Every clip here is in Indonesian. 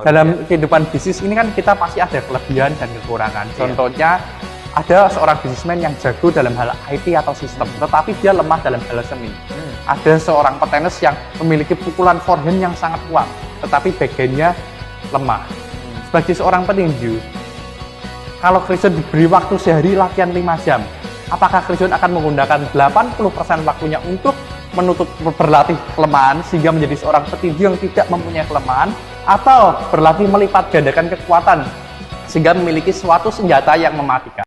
Dalam kehidupan bisnis ini kan kita pasti ada kelebihan dan kekurangan. Iya. Contohnya ada seorang bisnismen yang jago dalam hal IT atau sistem, tetapi dia lemah dalam hal seni. Hmm. Ada seorang petenis yang memiliki pukulan forehand yang sangat kuat, tetapi backhandnya lemah. Sebagai seorang petinju, kalau Christian diberi waktu sehari latihan 5 jam, apakah Christian akan menggunakan 80% waktunya untuk menutup berlatih kelemahan sehingga menjadi seorang petinju yang tidak mempunyai kelemahan atau berlatih melipat gandakan kekuatan sehingga memiliki suatu senjata yang mematikan.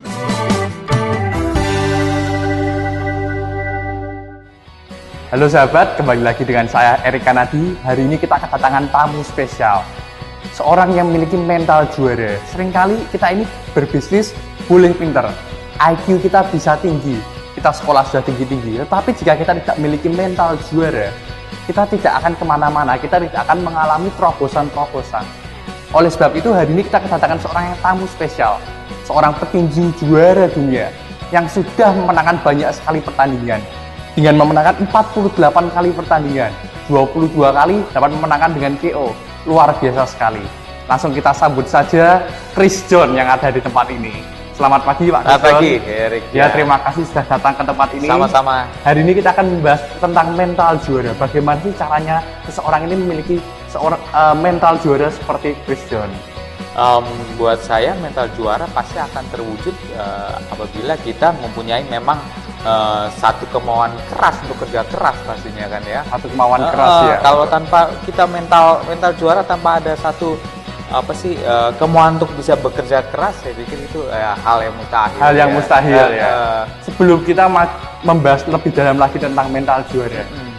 Halo sahabat, kembali lagi dengan saya Erik Kanadi. Hari ini kita kedatangan tamu spesial. Seorang yang memiliki mental juara. Seringkali kita ini berbisnis boleh pinter. IQ kita bisa tinggi. Kita sekolah sudah tinggi-tinggi. Tetapi jika kita tidak memiliki mental juara, kita tidak akan ke mana-mana. Kita tidak akan mengalami terobosan-terobosan. Oleh sebab itu hari ini kita kedatangan seorang yang tamu spesial. Seorang petinju juara dunia yang sudah memenangkan banyak sekali pertandingan dengan memenangkan 48 kali pertandingan, 22 kali dapat memenangkan dengan KO. Luar biasa sekali. Langsung kita sambut saja Chris John yang ada di tempat ini. Selamat pagi Pak Selamat pagi. Erik. Ya, terima kasih sudah datang ke tempat ini. Sama-sama. Hari ini kita akan membahas tentang mental juara. Bagaimana sih caranya seseorang ini memiliki seorang eh, mental juara seperti Chris John? Em, buat saya mental juara pasti akan terwujud eh, apabila kita mempunyai memang eh, satu kemauan keras untuk kerja keras pastinya kan ya. Satu kemauan Eh, keras ya. Kalau tanpa kita mental mental juara tanpa ada satu apa sih eh, kemauan untuk bisa bekerja keras, saya pikir itu eh, hal yang mustahil. Hal yang ya. mustahil Eh, ya. Sebelum kita membahas lebih dalam lagi tentang mental juara, hmm,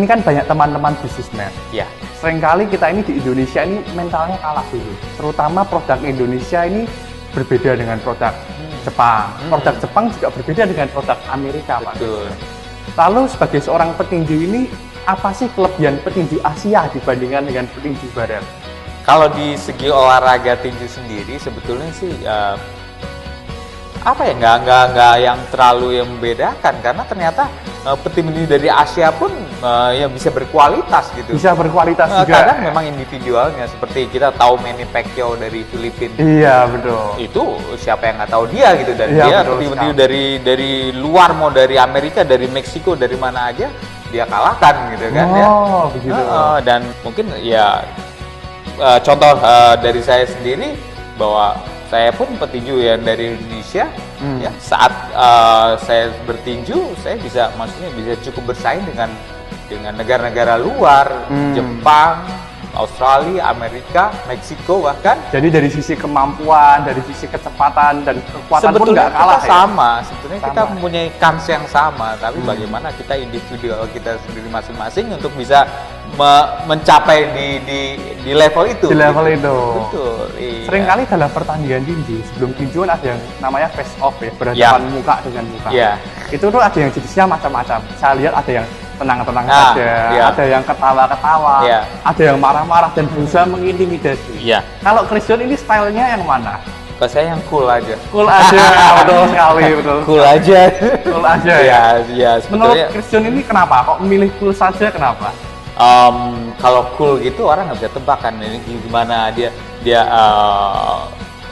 ini kan banyak teman-teman bisnismen. ya. Seringkali kita ini di Indonesia ini mentalnya kalah dulu. Terutama produk Indonesia ini berbeda dengan produk Jepang. Hmm. Produk Jepang juga berbeda dengan produk Amerika, Pak. Betul. Lalu sebagai seorang petinju ini, apa sih kelebihan petinju Asia dibandingkan dengan petinju Barat? Kalau di segi olahraga tinju sendiri sebetulnya sih eh, apa ya nggak nggak nggak yang terlalu yang membedakan karena ternyata eh, petinju dari Asia pun eh, ya bisa berkualitas gitu. Bisa berkualitas Eh, juga. kadang memang individualnya seperti kita tahu Manny Pacquiao dari Filipina Iya, betul. itu siapa yang nggak tahu dia gitu dan Iya, dia petinju dari dari luar mau dari Amerika dari Meksiko dari mana aja dia kalahkan gitu kan ya. Oh, begitu. Heeh, dan mungkin ya eh, contoh eh, dari saya sendiri bahwa saya pun petinju yang dari Indonesia Hmm. ya saat eh, saya bertinju saya bisa maksudnya bisa cukup bersaing dengan dengan negara-negara luar Hmm. Jepang Australia Amerika Meksiko bahkan Jadi dari sisi kemampuan, dari sisi kecepatan dan kekuatan pun sebetulnya nggak kalah kita ya. sama sebetulnya kita Sama. mempunyai kans yang sama tapi Hmm. bagaimana kita individual kita sendiri masing-masing untuk bisa me- mencapai di di di level itu Di level gitu. itu. betul iya. Seringkali dalam pertandingan tinju, sebelum tinju kan ada yang namanya face off ya, berhadapan muka dengan muka. Iya. Itu tuh ada yang jenisnya macam-macam. Saya lihat ada yang tenang-tenang Ah, saja, iya. ada yang ketawa-ketawa, Iya. ada yang marah-marah dan berusaha mengintimidasi. iya Kalau Christian ini stylenya yang mana? kalau saya yang cool aja Cool aja, betul sekali, betul. cool aja Cool aja ya. ya ya Menurut Christian ini kenapa? Kok memilih cool saja kenapa? Em, kalau cool gitu orang nggak bisa tebak kan ini gimana dia dia eh,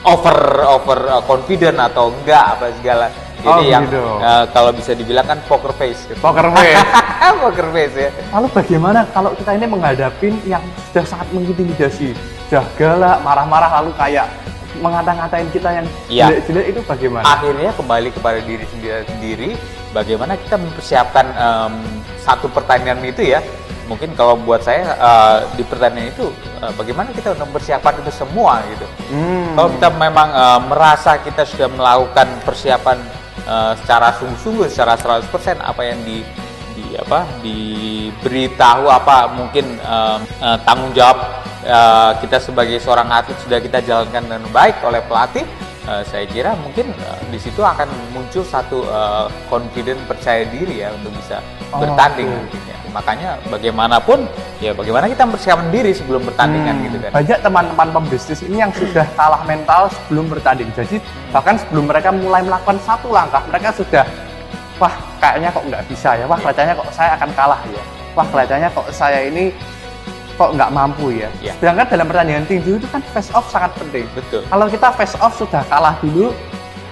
over over eh, confident atau enggak apa segala jadi Oh, yang gitu. eh, kalau bisa dibilang kan poker face gitu. Poker face. poker face ya Lalu bagaimana kalau kita ini menghadapi yang sudah sangat mengintimidasi, sudah galak, marah-marah, lalu kayak mengata-ngatain kita yang Iya. jelek-jelek itu bagaimana? akhirnya kembali kepada diri sendiri, sendiri bagaimana kita mempersiapkan em, satu pertandingan itu ya mungkin kalau buat saya eh, di pertandingan itu eh, bagaimana kita mempersiapkan itu semua gitu Hmm. Kalau kita memang eh, merasa kita sudah melakukan persiapan eh, secara sungguh-sungguh, secara 100% apa yang di, di apa diberitahu apa mungkin eh, eh, tanggung jawab eh, kita sebagai seorang atlet sudah kita jalankan dengan baik oleh pelatih, eh, saya kira mungkin eh, di situ akan muncul satu eh, confident percaya diri ya untuk bisa Oh, bertanding oke. mungkin ya. Makanya bagaimanapun ya bagaimana kita mempersiapkan diri sebelum bertandingan Hmm, gitu kan. Banyak teman-teman pembisnis ini yang sudah kalah mental sebelum bertanding. Jadi bahkan sebelum mereka mulai melakukan satu langkah, mereka sudah wah kayaknya kok nggak bisa ya, wah kelihatannya kok saya akan kalah ya, wah kelihatannya kok saya ini kok nggak mampu ya. Iya. Sedangkan dalam pertandingan tinju itu kan face off sangat penting. betul Kalau kita face off sudah kalah dulu,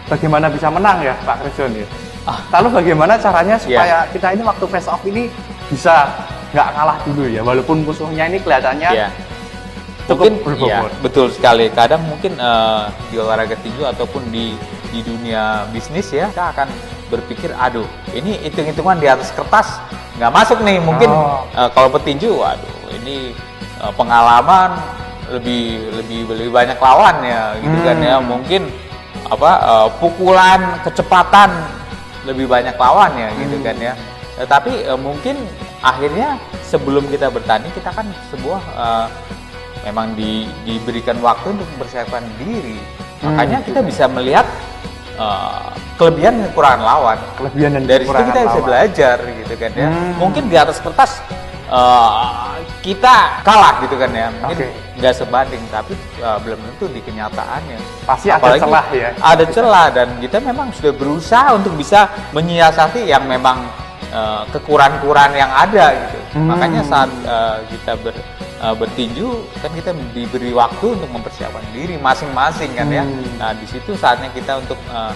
bagaimana bisa menang ya Pak Krisjon ya? Ah. Lalu bagaimana caranya Iya. supaya kita ini waktu face off ini bisa nggak kalah dulu ya, walaupun musuhnya ini kelihatannya Iya. cukup mungkin berbobot. iya, betul sekali kadang mungkin eh, di olahraga tinju ataupun di di dunia bisnis ya kita akan berpikir aduh ini hitung-hitungan di atas kertas nggak masuk nih mungkin Oh. eh, kalau petinju waduh ini eh, pengalaman lebih lebih lebih banyak lawan ya gitu kan Hmm. ya mungkin apa eh, pukulan kecepatan lebih banyak lawan ya gitu Hmm. kan ya tetapi eh, mungkin akhirnya sebelum kita bertanding kita kan sebuah eh, memang di, diberikan waktu untuk mempersiapkan diri Hmm. makanya kita bisa melihat eh, kelebihan dan kekurangan lawan Kelebihan dan dari situ kita bisa lawan. belajar gitu kan ya Hmm. mungkin di atas kertas eh, kita kalah gitu kan ya mungkin nggak sebanding tapi eh, belum tentu di kenyataannya Pasti ada Apalagi celah ya. ada celah dan kita memang sudah berusaha untuk bisa menyiasati yang memang eh, kekurangan-kekurangan yang ada gitu Hmm. makanya saat eh, kita ber, eh, bertinju kan kita diberi waktu untuk mempersiapkan diri masing-masing kan ya Hmm. nah di situ saatnya kita untuk eh,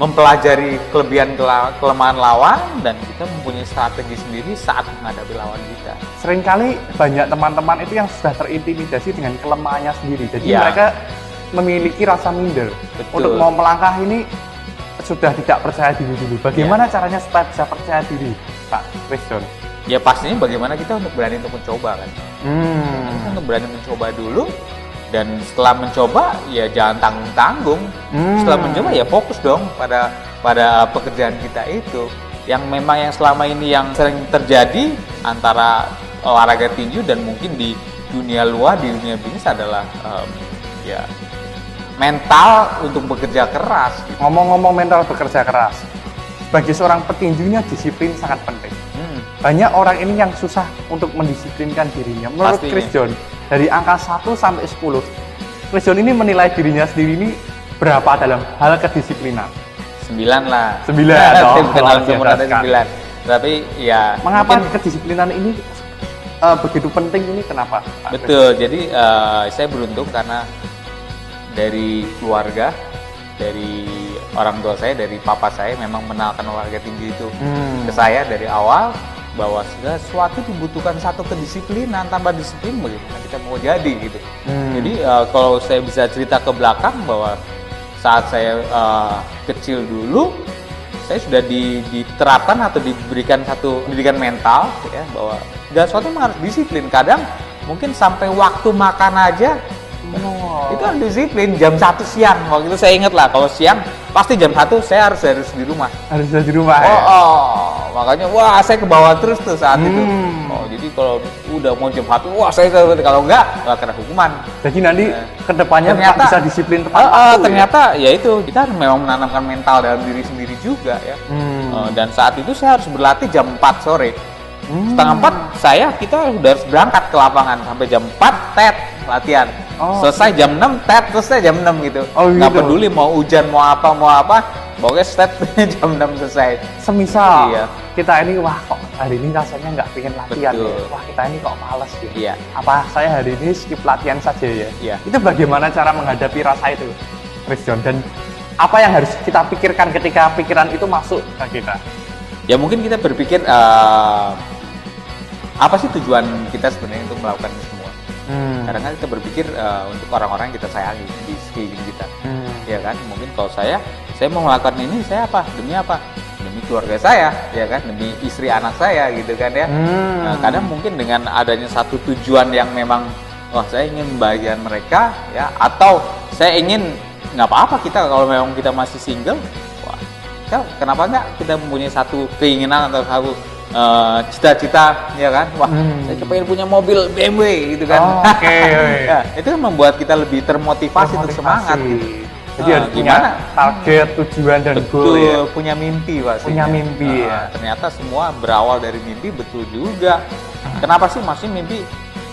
mempelajari kelebihan kelemahan lawan dan kita mempunyai strategi sendiri saat menghadapi lawan kita. Seringkali banyak teman-teman itu yang sudah terintimidasi dengan kelemahannya sendiri. Jadi Iya. mereka memiliki rasa minder. Betul. Untuk mau melangkah ini sudah tidak percaya diri dulu. Bagaimana caranya supaya bisa percaya diri, Pak Kriston? Ya pastinya bagaimana kita untuk berani untuk mencoba kan. Kita Hmm. untuk berani mencoba dulu dan setelah mencoba ya jangan tanggung-tanggung. Hmm. Setelah mencoba ya fokus dong pada pada pekerjaan kita itu. Yang memang yang selama ini yang sering terjadi antara olahraga tinju dan mungkin di dunia luar di dunia bisnis adalah em, ya mental untuk bekerja keras gitu. Ngomong-ngomong mental bekerja keras. Bagi seorang petinjunya disiplin sangat penting. Hmm. Banyak orang ini yang susah untuk mendisiplinkan dirinya. Menurut Pastinya. Chris John, dari angka 1 sampai 10, Chris John ini menilai dirinya sendiri ini berapa dalam hal kedisiplinan? Sembilan lah. Sembilan, Saya oh, sempurna sekali. sembilan. Tapi ya Mengapa mungkin- kedisiplinan ini eh, begitu penting ini kenapa? Betul. Jadi eh, saya beruntung karena dari keluarga, dari orang tua saya, dari papa saya memang mengenalkan olahraga tinju itu Hmm. ke saya dari awal bahwa segala sesuatu dibutuhkan satu kedisiplinan. Tanpa disiplin bagaimana kita mau jadi gitu. Hmm. Jadi eh, kalau saya bisa cerita ke belakang bahwa saat saya eh, kecil dulu saya sudah di- diterapkan atau diberikan satu pendidikan mental ya bahwa segala sesuatu harus disiplin. Kadang mungkin sampai waktu makan aja Oh. itu kan disiplin jam satu siang waktu itu saya ingat lah kalau siang pasti jam satu saya harus harus di rumah harus di rumah oh, ya. oh, makanya wah saya ke bawah terus tuh saat itu Hmm. oh jadi kalau udah mau jam satu wah saya kalau enggak nggak kena hukuman Jadi nanti Eh, ke depannya ternyata bisa disiplin tepat Ah, ah, waktu ya? ternyata ya? itu kita memang menanamkan mental dalam diri sendiri juga ya Hmm. Eh, dan saat itu saya harus berlatih jam 4 sore Hmm. setengah empat saya kita udah harus berangkat ke lapangan sampai jam 4 tet latihan Oh. selesai jam 6 tet selesai jam 6 gitu Oh, nggak gitu. peduli mau hujan mau apa mau apa pokoknya tet jam 6 selesai Semisal Iya. kita ini wah kok hari ini rasanya nggak pengen latihan Betul. ya. Wah kita ini kok males ya. iya Apa saya hari ini skip latihan saja ya? Iya. Itu bagaimana cara menghadapi rasa itu, Chris John? Dan apa yang harus kita pikirkan ketika pikiran itu masuk ke kita? ya mungkin kita berpikir eh, apa sih tujuan kita sebenarnya untuk melakukan ini semua Hmm. kadang kan kita berpikir eh, untuk orang-orang yang kita sayangi di sekeliling kita. Hmm. ya kan? Mungkin kalau saya saya mau melakukan ini saya apa? Demi apa? Demi keluarga saya ya kan? Demi istri anak saya gitu kan ya. Hmm. Nah, kadang mungkin dengan adanya satu tujuan yang memang wah saya ingin membahagiakan mereka ya atau saya ingin nggak apa-apa kita kalau memang kita masih single. Wah kita, kenapa nggak kita mempunyai satu keinginan atau satu eh, cita-cita ya kan wah Hmm. saya kepengen punya mobil BMW gitu kan Oh, oke, oke. ya, itu kan membuat kita lebih termotivasi, untuk semangat gitu. Jadi Ah, harus punya gimana? target, tujuan dan goal betul ya. punya mimpi pastinya. Punya mimpi, Nah, ya. ternyata semua berawal dari mimpi betul juga kenapa sih masih mimpi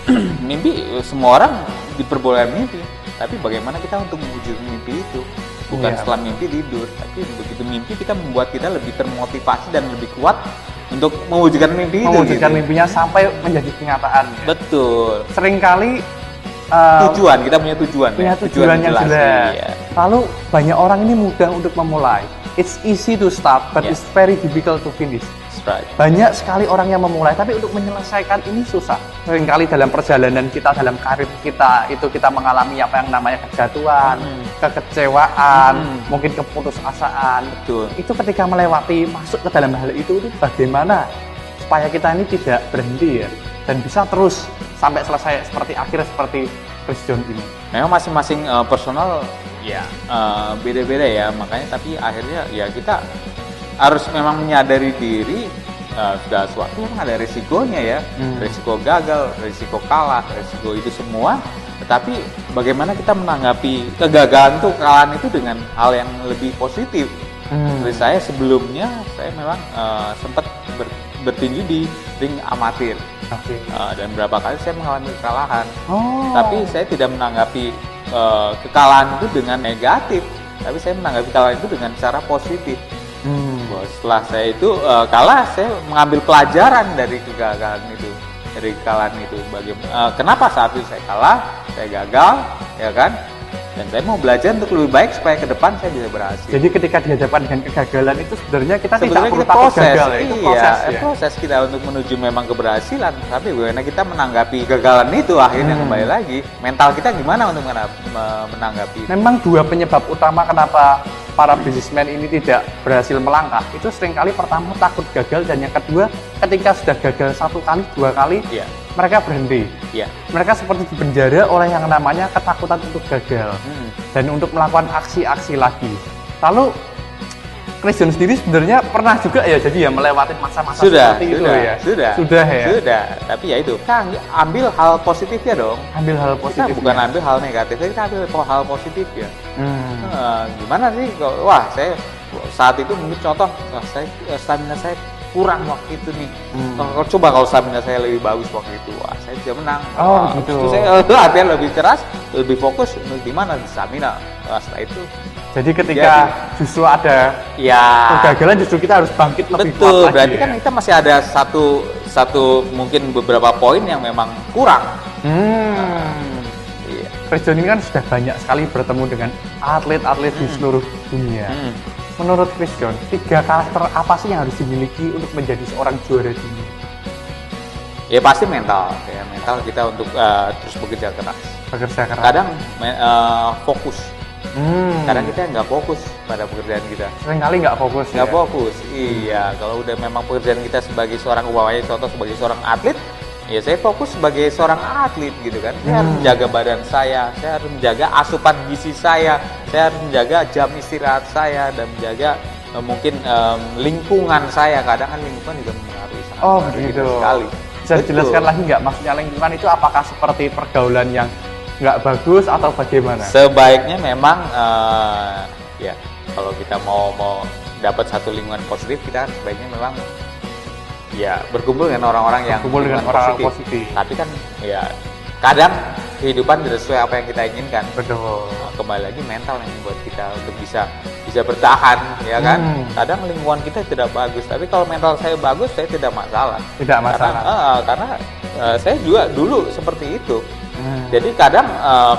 mimpi semua orang diperbolehkan mimpi tapi bagaimana kita untuk mewujudkan mimpi itu bukan Iya. setelah mimpi tidur tapi begitu mimpi kita membuat kita lebih termotivasi dan lebih kuat untuk mewujudkan mimpi itu. mewujudkan gitu. mimpinya sampai menjadi kenyataan. Betul. Seringkali uh, Tujuan kita punya tujuan. punya ya. tujuan yang jelas. Iya. Lalu banyak orang ini mudah untuk memulai. It's easy to start, but Yeah. it's very difficult to finish. Right. Banyak sekali orang yang memulai, tapi untuk menyelesaikan ini susah. Seringkali dalam perjalanan kita, dalam karir kita, itu kita mengalami apa yang namanya kejatuhan, Hmm. kekecewaan, Hmm. mungkin keputusasaan. Betul. Itu ketika melewati masuk ke dalam hal itu, itu bagaimana supaya kita ini tidak berhenti ya dan bisa terus sampai selesai seperti akhir seperti Chris John ini. Memang masing-masing eh, personal ya eh, beda-beda ya makanya tapi akhirnya ya kita harus memang menyadari diri eh, sudah suatu memang ada risikonya ya Hmm. risiko gagal risiko kalah risiko itu semua tetapi bagaimana kita menanggapi kegagalan itu kekalahan itu dengan hal yang lebih positif Hmm. Seperti saya sebelumnya saya memang eh, sempat ber- bertinju di ring amatir Oke. Eh, dan berapa kali saya mengalami kekalahan Oh. tapi saya tidak menanggapi eh, kekalahan itu dengan negatif tapi saya menanggapi kekalahan itu dengan cara positif. Bahwa setelah saya itu eh, kalah saya mengambil pelajaran dari kegagalan itu dari kekalahan itu. Bagaimana kenapa saat itu saya kalah saya gagal ya kan dan saya mau belajar untuk lebih baik supaya ke depan saya bisa berhasil Jadi ketika dihadapkan dengan kegagalan itu sebenarnya kita tidak Sebenarnya perlu kita takut proses, gagal ya. Itu iya, proses eh, ya. proses kita untuk menuju memang keberhasilan. Tapi bagaimana kita menanggapi kegagalan itu akhirnya Hmm. kembali lagi, mental kita gimana untuk mena- me- menanggapi? Memang dua penyebab utama kenapa para bisnismen ini tidak berhasil melangkah itu sering kali pertama takut gagal dan yang kedua ketika sudah gagal satu kali dua kali Iya, mereka berhenti iya. mereka seperti dipenjara oleh yang namanya ketakutan untuk gagal Hmm. dan untuk melakukan aksi-aksi lagi lalu Christian sendiri sebenarnya pernah juga ya jadi ya melewati masa-masa Sudah, seperti sudah, itu ya sudah, sudah ya sudah. Tapi ya itu, kita ambil hal positifnya dong. ambil hal Kita positif bukan ambil hal negatif, kita ambil hal positif ya. hmm. Eh, gimana sih? Wah, saya saat itu mungkin contoh, wah, saya eh, stamina saya kurang waktu itu nih. Hmm. Oh, kalau coba kalau stamina saya lebih bagus waktu itu, wah saya bisa menang. Oh, Wah, gitu. Terus saya latihan lebih keras, lebih fokus di mana di stamina. Wah, setelah itu, jadi ketika justru ada ya kegagalan justru kita harus bangkit lebih kuat betul. lagi Berarti ya. kan kita masih ada satu satu mungkin beberapa poin yang memang kurang. Hmm. Iya. Chris John ini kan sudah banyak sekali bertemu dengan atlet-atlet di seluruh dunia. Hmm. Menurut Chris John, tiga karakter apa sih yang harus dimiliki untuk menjadi seorang juara dunia? Ya pasti mental, ya mental kita untuk eh, terus bekerja keras. Bekerja keras. Kadang eh, fokus, hmm. kadang kita nggak fokus pada pekerjaan kita. sering kali nggak fokus nggak ya. fokus iya kalau udah memang pekerjaan kita sebagai seorang umpamanya contoh sebagai seorang atlet ya saya fokus sebagai seorang atlet gitu kan saya harus Hmm. menjaga badan saya saya harus menjaga asupan gizi saya saya harus menjaga jam istirahat saya dan menjaga eh, mungkin em, lingkungan saya kadang kan lingkungan juga mempengaruhi sangat Oh begitu. sekali Bisa Betul. dijelaskan lagi nggak maksudnya lingkungan itu apakah seperti pergaulan yang nggak bagus atau bagaimana? sebaiknya memang eh, ya kalau kita mau mau dapat satu lingkungan positif kita sebaiknya memang ya berkumpul dengan orang-orang yang Berkumpul dengan orang positif. tapi kan ya kadang kehidupan tidak sesuai apa yang kita inginkan Betul. Nah, kembali lagi mental yang membuat kita untuk bisa bisa bertahan ya kan Hmm. kadang lingkungan kita tidak bagus tapi kalau mental saya bagus saya tidak masalah Tidak karena masalah. eh, karena eh, saya juga dulu seperti itu Hmm. jadi kadang em,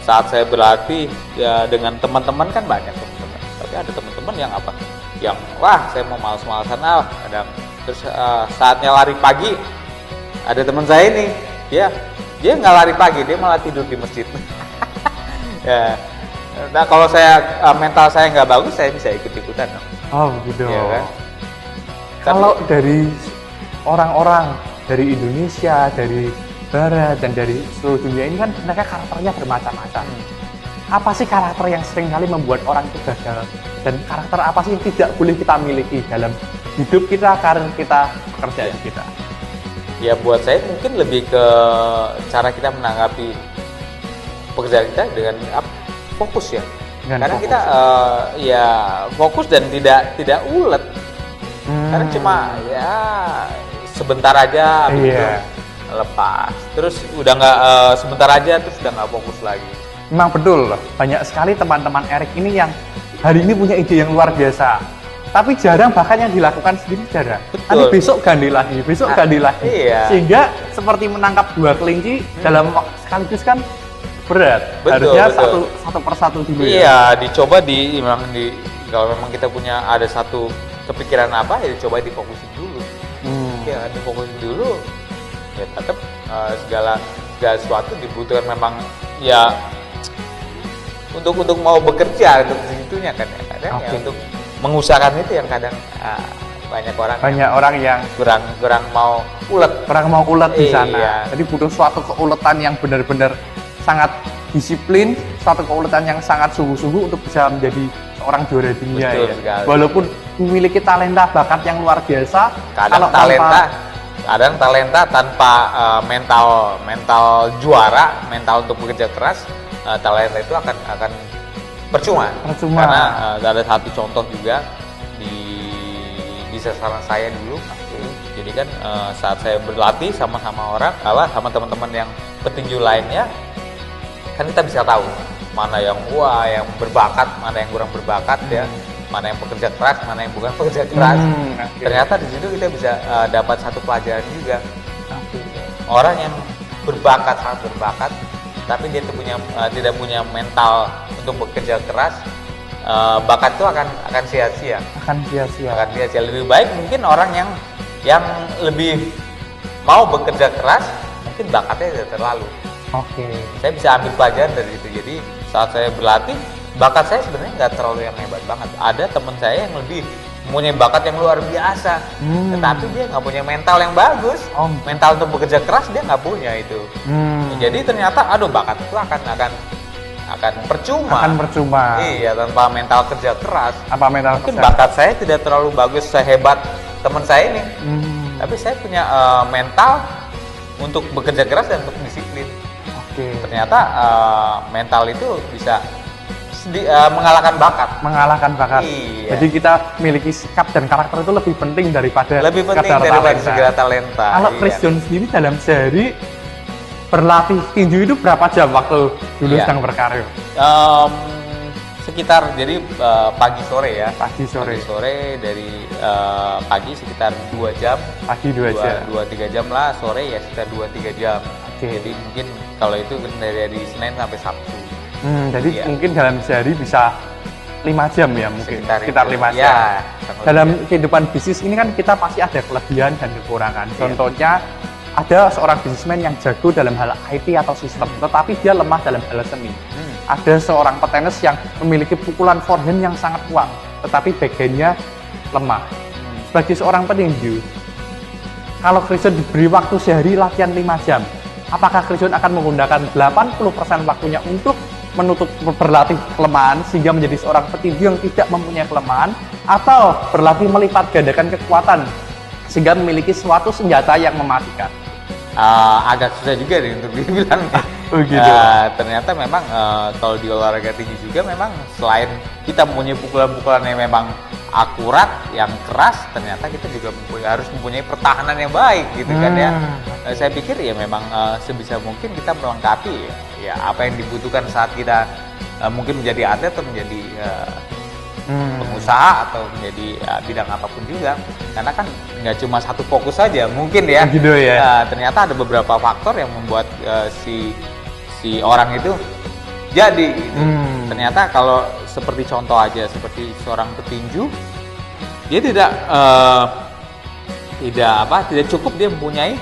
saat saya berlatih ya dengan teman-teman kan banyak teman-teman. Tapi ada teman-teman yang apa? Yang wah saya mau males-malesan ah kadang terus eh, saatnya lari pagi ada teman saya ini dia dia nggak lari pagi dia malah tidur di masjid. ya. Nah kalau saya eh, mental saya nggak bagus saya bisa ikut-ikutan. dong. Oh gitu. Iya kan? Kalau dari orang-orang dari Indonesia, dari Barat dan dari seluruh dunia ini kan mereka karakternya bermacam-macam. Apa sih karakter yang sering kali membuat orang itu gagal? Dan karakter apa sih yang tidak boleh kita miliki dalam hidup kita, karir kita, pekerjaan kita? ya buat saya mungkin lebih ke cara kita menanggapi pekerjaan kita dengan fokus ya Dengan karena fokus. kita eh, ya fokus dan tidak tidak ulet Hmm. karena cuma ya sebentar aja habis Iya. itu lepas terus udah nggak eh, sebentar aja terus udah nggak fokus lagi Memang betul, banyak sekali teman-teman Erik ini yang hari ini punya ide yang luar biasa. Tapi jarang bahkan yang dilakukan sendiri jarang. Betul. Nanti besok ganti lagi, besok Ah, ganti lagi. iya. Sehingga seperti menangkap dua kelinci dalam wak- sekaligus kan berat. Betul, Harusnya betul. satu satu persatu dulu ya. Iya, dicoba di memang di kalau memang kita punya ada satu kepikiran apa ya dicoba difokusin dulu. Hmm. Ya, difokusin dulu. Ya tetap eh, segala segala sesuatu dibutuhkan memang ya untuk untuk mau bekerja untuk segitunya kan ya kadang ya Oke. untuk mengusahakan itu yang kadang ah, banyak orang yang Banyak orang yang kurang kurang mau ulet kurang mau ulet di Iya. sana. Jadi butuh suatu keuletan yang benar-benar sangat disiplin, suatu keuletan yang sangat sungguh-sungguh untuk bisa menjadi seorang juara dunia Betul ya. sekali. Walaupun memiliki talenta bakat yang luar biasa, kadang tanpa- talenta kadang talenta tanpa uh, mental mental juara mental untuk bekerja keras uh, talenta itu akan akan percuma. Percuma. karena uh, ada satu contoh juga di di sasaran saya dulu. Jadi kan uh, saat saya berlatih sama-sama orang apa sama teman-teman yang petinju lainnya kan kita bisa tahu mana yang wah yang berbakat mana yang kurang berbakat ya. Mana yang pekerja keras mana yang bukan pekerja keras. Hmm, ternyata di situ kita bisa uh, dapat satu pelajaran juga. Orang yang berbakat sangat berbakat tapi dia tuh punya uh, tidak punya mental untuk bekerja keras uh, bakat itu akan akan sia-sia. Akan sia-sia. akan sia-sia. Lebih baik mungkin orang yang yang lebih mau bekerja keras mungkin bakatnya tidak terlalu. Oke. saya bisa ambil pelajaran dari itu jadi saat saya berlatih bakat saya sebenarnya nggak terlalu yang hebat banget. Ada teman saya yang lebih mempunyai bakat yang luar biasa Hmm. tetapi dia nggak punya mental yang bagus Oh. mental untuk bekerja keras dia nggak punya itu Hmm. jadi ternyata aduh bakat itu akan akan akan percuma akan percuma. iya tanpa mental kerja keras Apa mental mungkin kesehatan? bakat saya tidak terlalu bagus sehebat teman saya ini Hmm. tapi saya punya eh, mental untuk bekerja keras dan untuk disiplin Oke. ternyata eh, mental itu bisa sedi- eh, mengalahkan bakat Mengalahkan bakat. Iya. Jadi kita memiliki sikap dan karakter itu lebih penting daripada lebih penting sekadar daripada talenta. segala talenta Kalau Iya. Chris John sendiri dalam sehari berlatih tinju itu berapa jam waktu dulu Iya. sedang berkarir? Em, sekitar jadi eh, pagi sore ya Pagi sore. pagi sore dari eh, pagi sekitar dua jam Pagi dua jam. dua tiga jam lah sore ya sekitar dua tiga jam Oke. jadi mungkin kalau itu dari, dari Senin sampai Sabtu Hmm, jadi Iya. mungkin dalam sehari bisa lima jam ya mungkin sekitar, itu. lima ya, jam. kurang Dalam lebih. kehidupan bisnis ini kan kita pasti ada kelebihan dan kekurangan. Iya. Contohnya ada seorang bisnismen yang jago dalam hal IT atau sistem, tetapi dia lemah dalam hal seni. Hmm. Ada seorang petenis yang memiliki pukulan forehand yang sangat kuat, tetapi backhandnya lemah. Hmm. Sebagai seorang petinju, kalau Christian diberi waktu sehari latihan 5 jam, apakah Christian akan menggunakan 80% waktunya untuk menutup berlatih kelemahan sehingga menjadi seorang petinju yang tidak mempunyai kelemahan atau berlatih melipat gandakan kekuatan sehingga memiliki suatu senjata yang mematikan. Ah, agak susah juga nih untuk dibilang ya. Oh, gitu. Ah, ternyata memang eh, kalau di olahraga tinggi juga memang selain kita mempunyai pukulan-pukulan yang memang akurat, yang keras, ternyata kita juga mempunyai- harus mempunyai pertahanan yang baik gitu kan ya. Hmm. Eh, saya pikir ya memang eh, sebisa mungkin kita melengkapi ya, ya apa yang dibutuhkan saat kita eh, mungkin menjadi atlet atau menjadi eh, Hmm. pengusaha atau menjadi ya, bidang apa pun juga karena kan nggak cuma satu fokus saja mungkin ya Gitu ya. Nah, ternyata ada beberapa faktor yang membuat eh, si si orang itu jadi gitu. Hmm. ternyata kalau seperti contoh aja seperti seorang petinju dia tidak eh, tidak apa tidak cukup dia mempunyai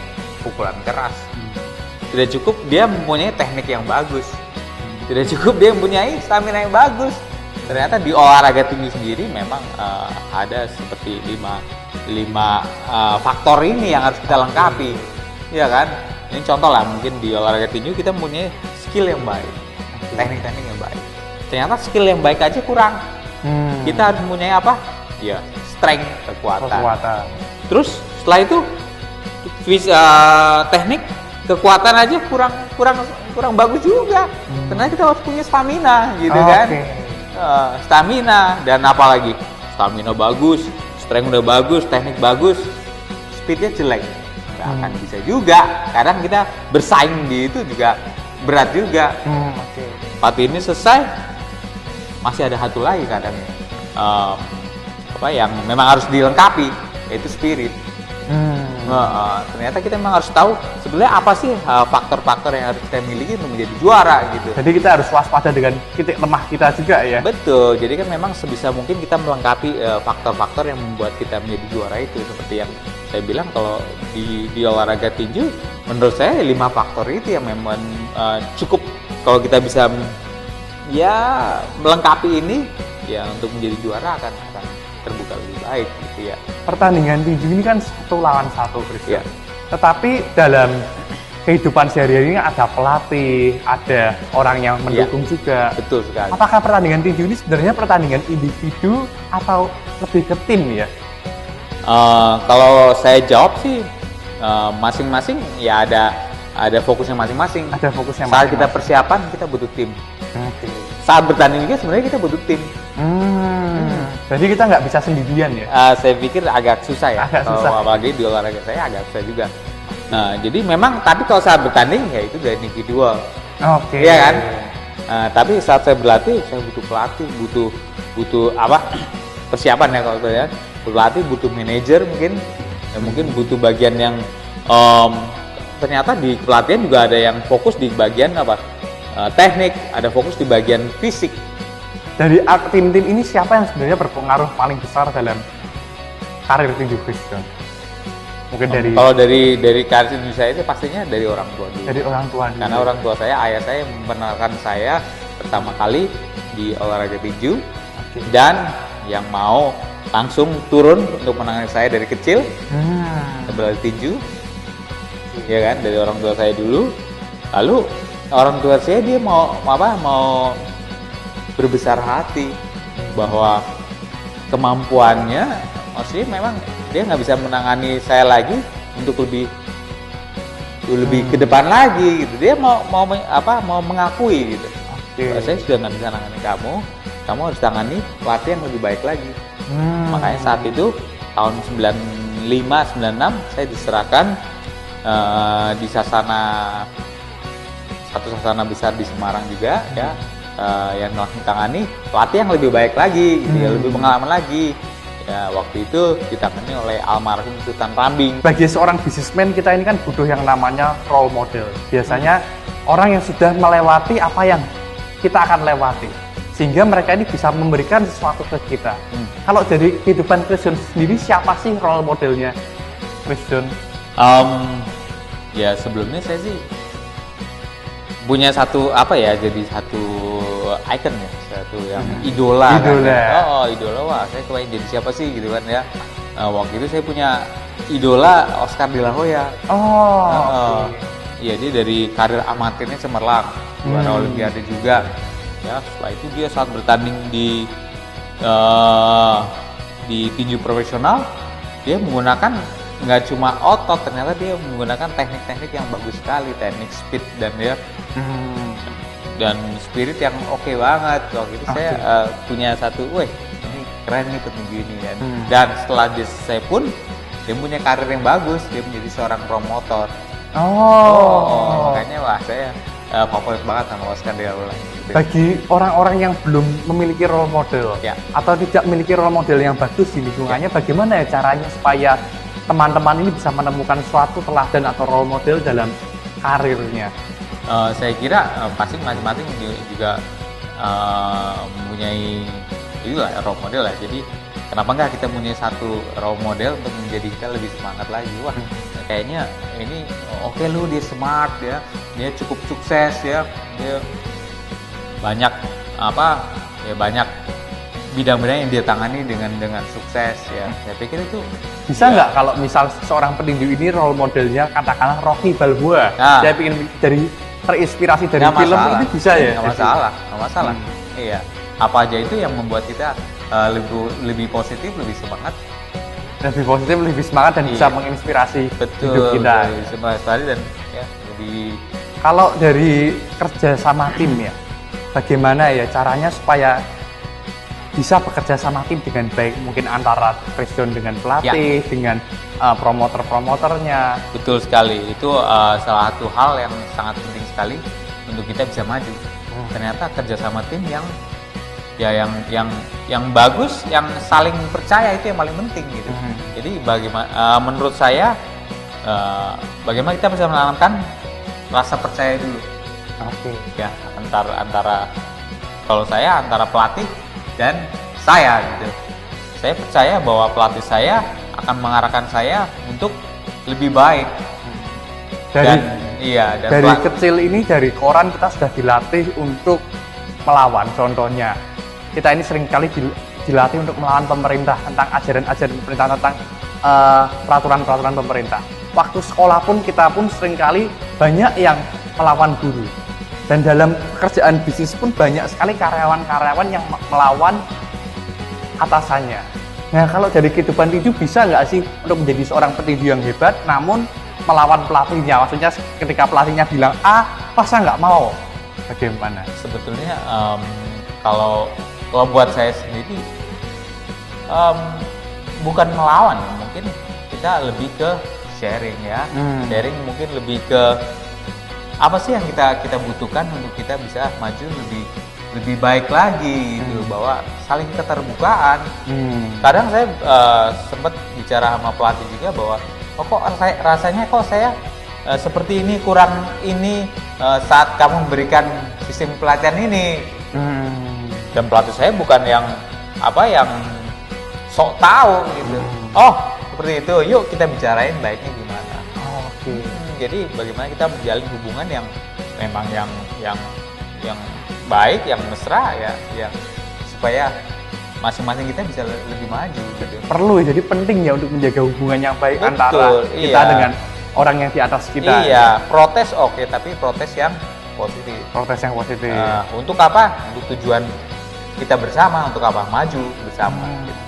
pukulan keras. Tidak cukup dia mempunyai teknik yang bagus. Tidak cukup dia mempunyai stamina yang bagus. Ternyata di olahraga tinggi sendiri memang eh, ada seperti lima lima eh, faktor ini yang harus kita lengkapi. Ya kan? Ini contoh lah mungkin di olahraga tinju kita mempunyai skill yang baik teknik-teknik yang baik ternyata skill yang baik aja kurang Hmm. kita harus mempunyai apa ya strength kekuatan kekuatan. Terus setelah itu eh, teknik kekuatan aja kurang kurang kurang bagus juga. Karena kita harus punya stamina gitu kan. Oke. Eh, stamina dan apa lagi? Stamina bagus, strength udah bagus, teknik bagus, speednya jelek. Nggak akan bisa juga. Kadang kita bersaing di itu juga berat juga. Hmm, Part ini selesai, masih ada satu lagi kadang. Em, apa yang memang harus dilengkapi yaitu spirit. Hmm. Nah, uh, ternyata kita memang harus tahu sebenarnya apa sih uh, faktor-faktor yang harus kita miliki untuk menjadi juara gitu. Jadi kita harus waspada dengan titik lemah kita juga ya. Betul. Jadi kan memang sebisa mungkin kita melengkapi uh, faktor-faktor yang membuat kita menjadi juara itu seperti yang saya bilang kalau di, di olahraga tinju menurut saya lima faktor itu yang memang uh, cukup kalau kita bisa ya melengkapi ini ya untuk menjadi juara akan akan terbuka lebih baik gitu ya. Pertandingan tinju ini kan satu lawan satu, Chris. Ya. Tetapi dalam kehidupan sehari-hari ini ada pelatih, ada orang yang mendukung juga. Betul sekali. Apakah pertandingan tinju ini sebenarnya pertandingan individu atau lebih ke tim ya? Uh, kalau saya jawab sih uh, masing-masing ya ada ada fokusnya masing-masing. Ada fokusnya Saat kita masing-masing. persiapan kita butuh tim. Oke. Saat bertanding juga sebenarnya kita butuh tim. Hmm. Jadi kita nggak bisa sendirian ya? Uh, saya pikir agak susah ya. Agak kalau susah. apalagi di olahraga saya agak susah juga. Nah, jadi memang tapi kalau saat bertanding ya itu dari individual. Oke. Iya kan? Nah, tapi saat saya berlatih, saya butuh pelatih, butuh butuh apa? Persiapan ya kalau saya. Pelatih butuh manajer mungkin, ya mungkin butuh bagian yang em, ternyata di pelatihan juga ada yang fokus di bagian apa? Eh, teknik, ada fokus di bagian fisik. Dari tim-tim ini siapa yang sebenarnya berpengaruh paling besar dalam karir tinju Christian? Mungkin dari Kalau dari dari karir tinju saya itu pastinya dari orang tua dulu. dari orang tua dulu. Karena orang tua saya, ayah saya memperkenalkan saya pertama kali di olahraga tinju Oke. dan yang mau langsung turun untuk menangani saya dari kecil Hmm. sebelah tinju ya kan? Dari orang tua saya dulu. Lalu orang tua saya dia mau apa mau berbesar hati bahwa kemampuannya maksudnya memang dia nggak bisa menangani saya lagi untuk lebih lebih ke depan lagi gitu. Dia mau mau apa mau mengakui gitu. Bahwa saya sudah nggak bisa menangani kamu kamu harus tangani pelatih yang lebih baik lagi. Hmm. Makanya saat itu tahun 95 96 saya diserahkan eh, di sasana satu sasana besar di Semarang juga ya eh, yang tangani pelatih yang lebih baik lagi, gitu ya, Hmm. lebih pengalaman lagi. Ya waktu itu ditangani oleh almarhum Sultan Rambing. bagi seorang bisnismen kita ini kan butuh yang namanya role model. Biasanya orang yang sudah melewati apa yang kita akan lewati. Sehingga mereka ini bisa memberikan sesuatu ke kita. Hmm. Kalau dari kehidupan Christian sendiri, siapa sih role modelnya Christian? Em, ya sebelumnya saya sih punya satu apa ya jadi satu icon ya satu yang idola kan, Idola. ya. oh idola wah saya kepengen jadi siapa sih gitu kan ya Nah, waktu itu saya punya idola Oscar de la Hoya Oh, Heeh. Iya dia dari karir amatirnya cemerlang, juara Hmm. Olimpiade juga. Ya setelah itu dia saat bertanding di eh, di tinju profesional, dia menggunakan nggak cuma otot, ternyata dia menggunakan teknik-teknik yang bagus sekali, teknik speed dan dia Hmm. dan spirit yang oke banget. Waktu itu saya Oke. eh, punya satu, weh ini keren nih petinju ini kan. Hmm. Dan setelah dia selesai pun dia punya karir yang bagus, dia menjadi seorang promotor. Oh. makanya wah saya eh, favorit banget sama Oscar de la. Bagi orang-orang yang belum memiliki role model Ya. atau tidak memiliki role model yang bagus di lingkungannya, bagaimana ya caranya supaya teman-teman ini bisa menemukan suatu teladan atau role model dalam karirnya? Eh, saya kira eh, pasti masing-masing ju- juga eh, mempunyai inilah role model lah. Jadi kenapa nggak kita punya satu role model untuk menjadi kita lebih semangat lagi? Wah, kayaknya ini oke lu dia smart ya, dia cukup sukses ya, dia banyak apa ya banyak bidang-bidang yang dia tangani dengan dengan sukses ya. Saya pikir itu Bisa ya, nggak kalau misal seorang petinju ini role modelnya katakanlah Rocky Balboa, Nah. dia ingin dari terinspirasi dari Nggak film masalah. ini bisa ya? Nggak masalah, nggak masalah. Hmm. Iya. Apa aja itu yang membuat kita uh, lebih lebih positif, lebih semangat. Lebih positif, lebih semangat dan bisa Iya. menginspirasi hidup Betul. kita. Lebih semangat sekali dan ya lebih Kalau dari kerja sama tim ya, bagaimana ya caranya supaya bisa bekerja sama tim dengan baik mungkin antara Christian dengan pelatih, Ya. dengan uh, promoter-promoternya. betul sekali. Itu uh, salah satu hal yang sangat penting sekali untuk kita bisa maju. Hmm. Ternyata kerjasama tim yang ya yang yang yang bagus yang saling percaya itu yang paling penting gitu Mhm. jadi bagaimana eh, menurut saya eh, bagaimana kita bisa menanamkan rasa percaya dulu Oke. ya antara antara kalau saya antara pelatih dan saya gitu. Saya percaya bahwa pelatih saya akan mengarahkan saya untuk lebih baik. Dari dan iya dan dari pelat- kecil ini dari koran kita sudah dilatih untuk melawan. Contohnya kita ini sering kali dil- dilatih untuk melawan pemerintah tentang ajaran-ajaran pemerintah tentang eh, peraturan-peraturan pemerintah. Waktu sekolah pun kita pun sering kali banyak yang melawan guru dan dalam pekerjaan bisnis pun banyak sekali karyawan-karyawan yang me- melawan atasannya. Nah, kalau dari kehidupan tinju bisa nggak sih untuk menjadi seorang petinju yang hebat, namun melawan pelatihnya? Maksudnya ketika pelatihnya bilang A, masa nggak mau? Bagaimana? sebetulnya em, kalau kalau buat saya sendiri em, bukan melawan mungkin kita lebih ke sharing ya Hmm. sharing mungkin lebih ke apa sih yang kita kita butuhkan untuk kita bisa maju lebih lebih baik lagi gitu bahwa saling keterbukaan Hmm. kadang saya eh, sempat bicara sama pelatih juga bahwa oh kok rasa- rasanya kok saya eh, seperti ini kurang ini eh, saat kamu memberikan sistem pelatihan ini Hmm. dan pelatih saya bukan yang apa yang sok tahu gitu Hmm. oh seperti itu yuk kita bicarain baiknya gimana Oh, Oke. Hmm, jadi bagaimana kita menjalin hubungan yang memang yang yang yang baik yang mesra ya yang supaya masing-masing kita bisa le- lebih maju gitu Perlu jadi penting ya untuk menjaga hubungan yang baik Betul, antara kita iya. dengan orang yang di atas kita. iya protes oke tapi protes yang positif Protes yang positif. Nah, untuk apa untuk tujuan kita bersama untuk apa maju bersama Hmm. gitu.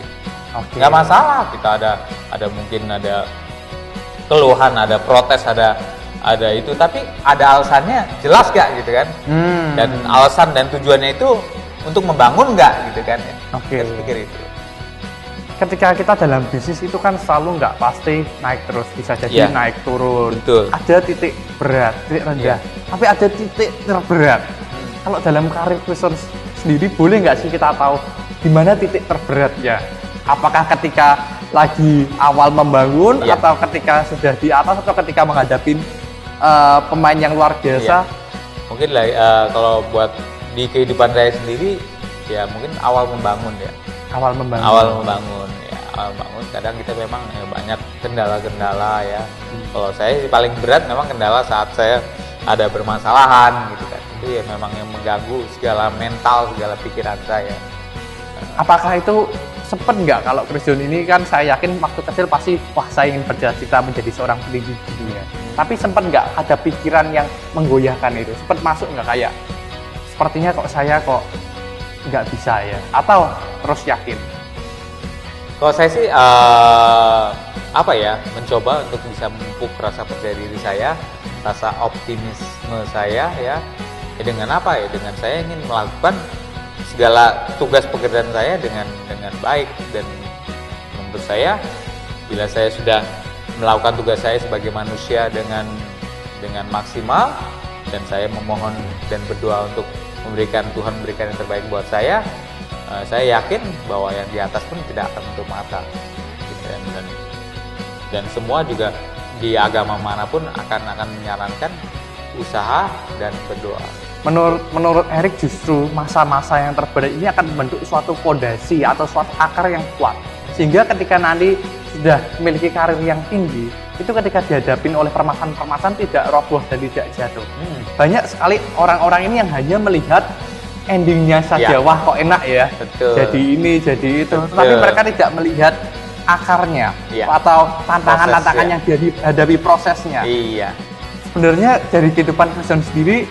Oke. nggak masalah kita ada ada mungkin ada keluhan ada protes ada ada itu tapi ada alasannya jelas gak gitu kan Hmm. dan alasan dan tujuannya itu untuk membangun nggak gitu kan ya Oke. Saya pikir itu ketika kita dalam bisnis itu kan selalu nggak pasti naik terus bisa jadi Iya. naik turun Betul. ada titik berat titik rendah Iya. tapi ada titik terberat kalau dalam karir Kristen sendiri boleh nggak sih kita tahu di mana titik terberatnya apakah ketika lagi awal membangun Iya. atau ketika sudah di atas atau ketika menghadapi eh, pemain yang luar biasa? Mungkin lah eh, kalau buat di kehidupan saya sendiri ya mungkin awal membangun ya. Awal membangun. Awal membangun ya. Awal membangun kadang kita memang ya, banyak kendala-kendala ya. Kalau saya paling berat memang kendala saat saya ada bermasalahan gitu kan. Itu ya memang yang mengganggu segala mental segala pikiran saya Apakah itu sempet nggak kalau Christian ini kan saya yakin waktu kecil pasti wah saya ingin bercita-cita menjadi seorang di dunia. Tapi sempet nggak ada pikiran yang menggoyahkan itu? Sempet masuk nggak kayak sepertinya kok saya kok nggak bisa ya? Atau terus yakin? kalau saya sih eh, apa ya mencoba untuk bisa memupuk rasa percaya diri saya rasa optimisme saya ya Ya dengan apa ya dengan saya ingin melakukan segala tugas pekerjaan saya dengan dengan baik. Dan menurut saya bila saya sudah melakukan tugas saya sebagai manusia dengan dengan maksimal dan saya memohon dan berdoa untuk memberikan Tuhan memberikan yang terbaik buat saya eh, saya yakin bahwa yang di atas pun tidak akan menutup mata. Dan, dan dan semua juga di agama mana pun akan akan menyarankan usaha dan berdoa Menurut menurut Erik justru masa-masa yang terberat ini akan membentuk suatu fondasi atau suatu akar yang kuat. Sehingga ketika nanti sudah memiliki karir yang tinggi, itu ketika dihadapin oleh permasalahan-permasalahan tidak roboh dan tidak jatuh. Hmm, banyak sekali orang-orang ini yang hanya melihat endingnya saja Ya. wah kok enak ya Betul. jadi ini jadi itu Betul. tapi mereka tidak melihat akarnya Ya. atau tantangan-tantangan ya. yang dia hadapi prosesnya iya sebenarnya dari kehidupan Kristen sendiri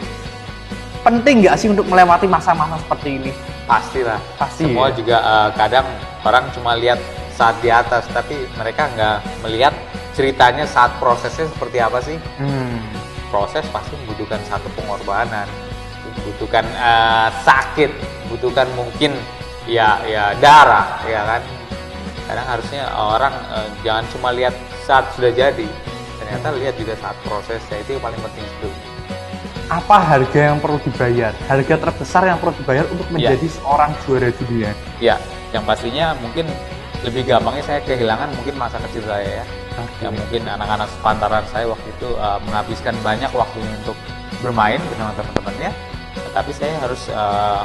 penting nggak sih untuk melewati masa-masa seperti ini? Pastilah. Pasti, semua ya. juga eh, kadang orang cuma lihat saat di atas tapi mereka nggak melihat ceritanya saat prosesnya seperti apa sih. Hmm. proses pasti membutuhkan satu pengorbanan membutuhkan eh, sakit membutuhkan mungkin ya ya darah ya kan. Kadang harusnya orang eh, jangan cuma lihat saat sudah jadi ternyata lihat juga saat prosesnya itu yang paling penting itu apa harga yang perlu dibayar? Harga terbesar yang perlu dibayar untuk menjadi seorang juara dunia. Ya, yang pastinya mungkin lebih gampangnya saya kehilangan mungkin masa kecil saya ya. Oke. Yang mungkin anak-anak sepantaran saya waktu itu uh, menghabiskan banyak waktunya untuk bermain bersama teman-temannya, tetapi saya harus uh,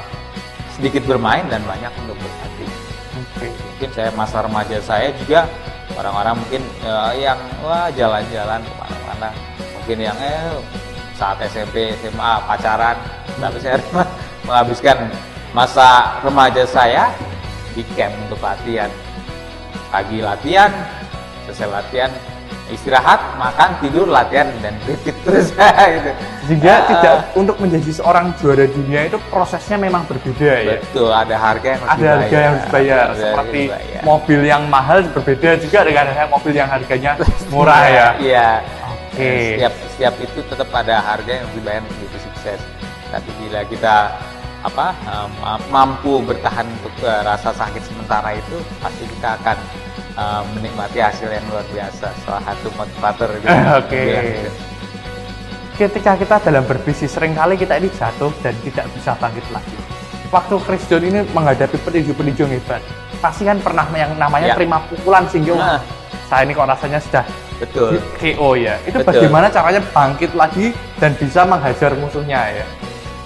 sedikit bermain dan banyak untuk berlatih. Oke. Mungkin saya masa remaja saya juga orang-orang mungkin uh, yang wah jalan-jalan ke mana-mana, mungkin yang eh saat SMP, SMA pacaran, tapi saya menghabiskan masa remaja saya di camp untuk latihan. Pagi latihan, selesai latihan, istirahat, makan, tidur, latihan dan repeat terus gitu. Sehingga Ah. tidak untuk menjadi seorang juara dunia itu prosesnya memang berbeda ya. Betul, ada harga yang harus Ada harga yang harus dibayar. Harga Seperti dibayar. mobil yang mahal berbeda juga dengan mobil yang harganya murah ya. Iya. Oke. Setiap setiap itu tetap ada harga yang dibayar untuk itu sukses. Tapi bila kita apa ma- mampu bertahan untuk eh, rasa sakit sementara itu, pasti kita akan eh, menikmati hasil yang luar biasa. Salah satu motivator gitu. Oke. bilang gitu. Ketika kita dalam berbisnis sering kali kita ini jatuh dan tidak bisa bangkit lagi. Waktu Chris John ini menghadapi petinju-petinju hebat, pasti kan pernah yang namanya Ya. terima pukulan sehingga Nah. saya ini kok rasanya sudah Betul. KO ya. Itu Betul. bagaimana caranya bangkit lagi dan bisa menghajar musuhnya ya?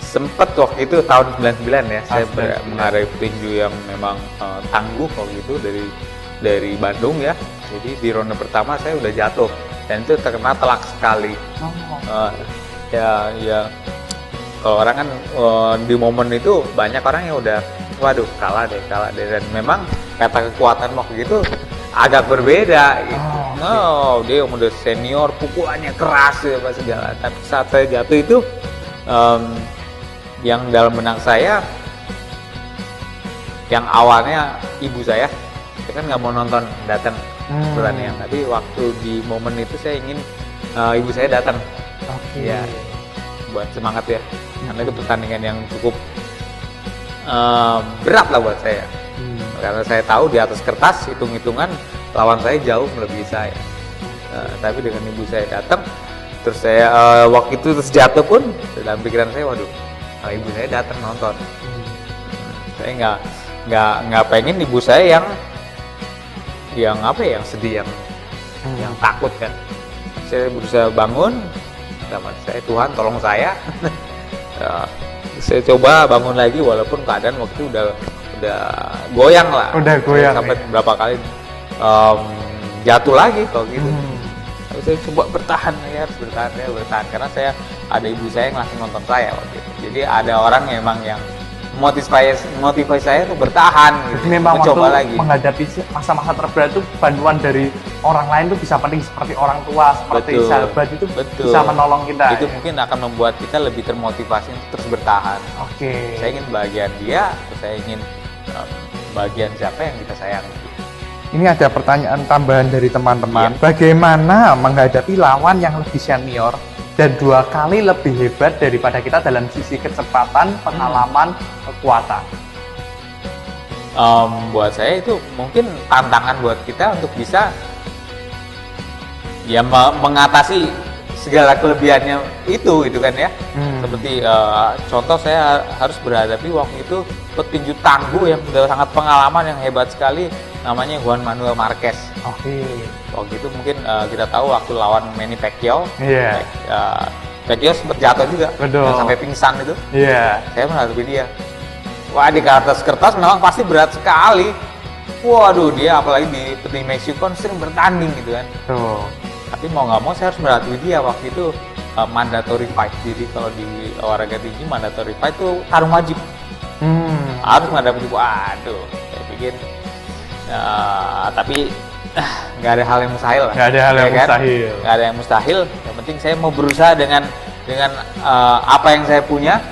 Sempet waktu itu tahun 99 ya, saya Ah, ber- 99. menghadapi petinju yang memang eh, tangguh waktu itu dari dari Bandung ya. Jadi di ronde pertama saya udah jatuh dan itu terkena telak sekali. Oh. Eh, ya ya kalau orang kan eh, di momen itu banyak orang yang udah waduh kalah deh kalah deh dan memang kata kekuatan waktu itu agak berbeda gitu. Oh, oke. Oh, dia yang udah senior pukulannya keras ya apa segala. Tapi saat saya jatuh itu em, yang dalam benak saya yang awalnya ibu saya saya kan nggak mau nonton datang Hmm. pertandingan tapi waktu di momen itu saya ingin eh, ibu saya datang Oke. Iya. buat semangat ya karena itu pertandingan yang cukup eh, berat lah buat saya Hmm. Karena saya tahu di atas kertas hitung-hitungan lawan saya jauh melebihi saya Eh, tapi dengan ibu saya datang terus saya eh, waktu itu terus jatuh pun dalam pikiran saya waduh kalau ibu saya datang nonton Hmm. saya nggak nggak nggak pengen ibu saya yang yang apa ya yang sedih yang Hmm. yang takut kan saya berusaha bangun sama saya Tuhan tolong saya Ya, saya coba bangun lagi walaupun keadaan waktu itu udah udah goyang lah Udah goyang, sampai ya. beberapa kali em, jatuh lagi kalau gitu Hmm. tapi saya coba bertahan ya harus bertahan ya bertahan karena saya ada ibu saya yang langsung nonton saya waktu itu jadi ada orang memang yang motivasi motivasi saya untuk bertahan gitu Jadi memang mencoba waktu lagi menghadapi masa-masa terberat itu bantuan dari orang lain itu bisa penting seperti orang tua, seperti Betul. sahabat itu Betul. bisa menolong kita. itu ya. mungkin akan membuat kita lebih termotivasi untuk terus bertahan Oke. saya ingin bagian dia saya ingin um, bagian siapa yang kita sayangi Ini ada pertanyaan tambahan dari teman-teman. Bagaimana menghadapi lawan yang lebih senior dan dua kali lebih hebat daripada kita dalam sisi kecepatan, pengalaman, kekuatan? Em, buat saya itu mungkin tantangan buat kita untuk bisa ya me- mengatasi segala kelebihannya itu gitu kan ya Hmm. seperti eh, contoh saya harus berhadapi waktu itu petinju tangguh yang sudah sangat pengalaman yang hebat sekali namanya Juan Manuel Marquez Oke. waktu itu mungkin eh, kita tahu waktu lawan Manny Pacquiao Iya. eh, Pacquiao sempat jatuh juga Betul. sampai pingsan itu Iya. saya menghadapi dia wah di atas kertas memang pasti berat sekali waduh dia apalagi di petinju Meksiko kan sering bertanding gitu kan Tuh. Tapi mau nggak mau saya harus menghadapi dia. Waktu itu uh, mandatory fight. Jadi kalau di olahraga tinggi mandatory fight itu tarung wajib. Hmm. harus menghadapi waduh saya pikir uh, tapi nggak ada hal yang mustahil Nggak ada hal Ya yang mustahil. nggak ada yang mustahil. Yang penting saya mau berusaha dengan dengan uh, apa yang saya punya.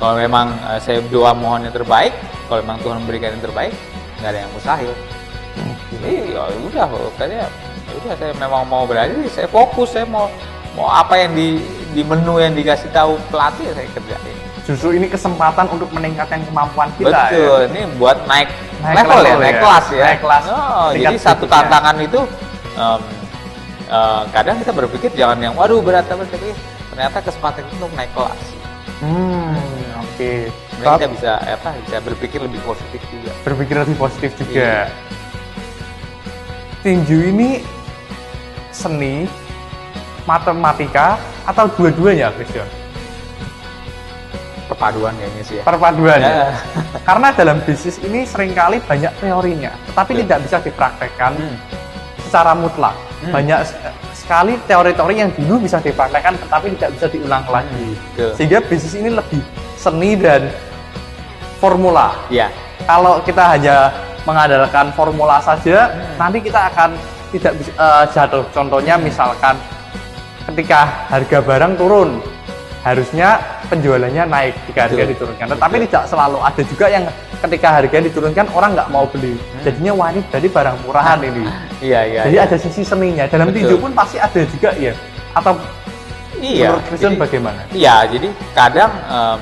Kalau memang uh, saya doa mohon yang terbaik kalau memang Tuhan memberikan yang terbaik nggak ada yang mustahil. Jadi ya udah pokoknya ya udah saya memang mau berani saya fokus saya mau mau apa yang di di menu yang dikasih tahu pelatih ya saya kerjain Justru ini kesempatan untuk meningkatkan kemampuan kita betul ya. ini buat naik, Naik level, ya level naik ya. kelas ya Naik kelas Oh, jadi satu berikutnya. tantangan itu em, eh, kadang kita berpikir jangan yang waduh berat tapi ternyata kesempatan itu untuk naik kelas. Hmm, oke. Sebenarnya Tapi kita bisa apa bisa berpikir lebih positif juga. berpikir lebih positif Iya. juga. Tinju ini seni, matematika, atau dua-duanya, Christian? Perpaduan kayaknya sih ya. Perpaduan. ya? Ya. Karena dalam bisnis ini sering kali banyak teorinya, tetapi Betul. tidak bisa dipraktekkan Hmm. secara mutlak. Hmm. Banyak sekali teori-teori yang dulu bisa dipraktekkan, tetapi tidak bisa diulang lagi. Betul. Sehingga bisnis ini lebih seni dan formula. Iya. Kalau kita hanya mengandalkan formula saja, Hmm. nanti kita akan tidak bisa eh, jatuh. Contohnya misalkan ketika harga barang turun, harusnya penjualannya naik jika harga Betul. diturunkan. Tetapi Betul. tidak selalu ada juga yang ketika harga diturunkan orang nggak mau beli. Jadinya wah ini jadi barang murahan ini. Iya iya. Jadi iya. ada sisi seninya. Dalam Betul. tinju pun pasti ada juga ya. Atau Iya. menurut jadi- bagaimana? Iya, jadi kadang em,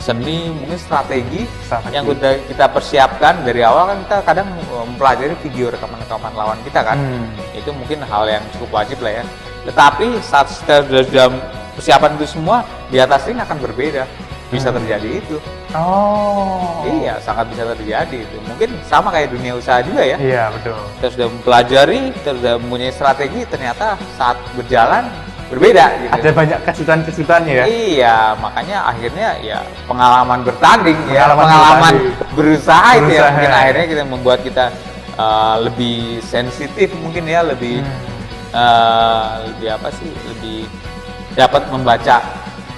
seni mungkin strategi, Strategi. yang udah kita persiapkan dari awal kan kita kadang em, mempelajari video rekaman-rekaman lawan kita kan. Hmm. Itu mungkin hal yang cukup wajib lah ya. Tetapi saat kita sudah dalam persiapan itu semua, di atas ring akan berbeda. Bisa Hmm. terjadi itu. Oh. Iya, sangat bisa terjadi itu. Mungkin sama kayak dunia usaha juga ya. Iya betul. Kita sudah mempelajari, kita sudah mempunyai strategi, ternyata saat berjalan berbeda gitu. Ada banyak kejutan-kejutannya ya. Iya, makanya akhirnya ya pengalaman bertanding ya, Pengalaman pengalaman bertanding. berusaha, itu ya Berusaha. mungkin akhirnya kita membuat kita uh, lebih sensitif mungkin ya, lebih Hmm. uh, lebih apa sih, lebih dapat membaca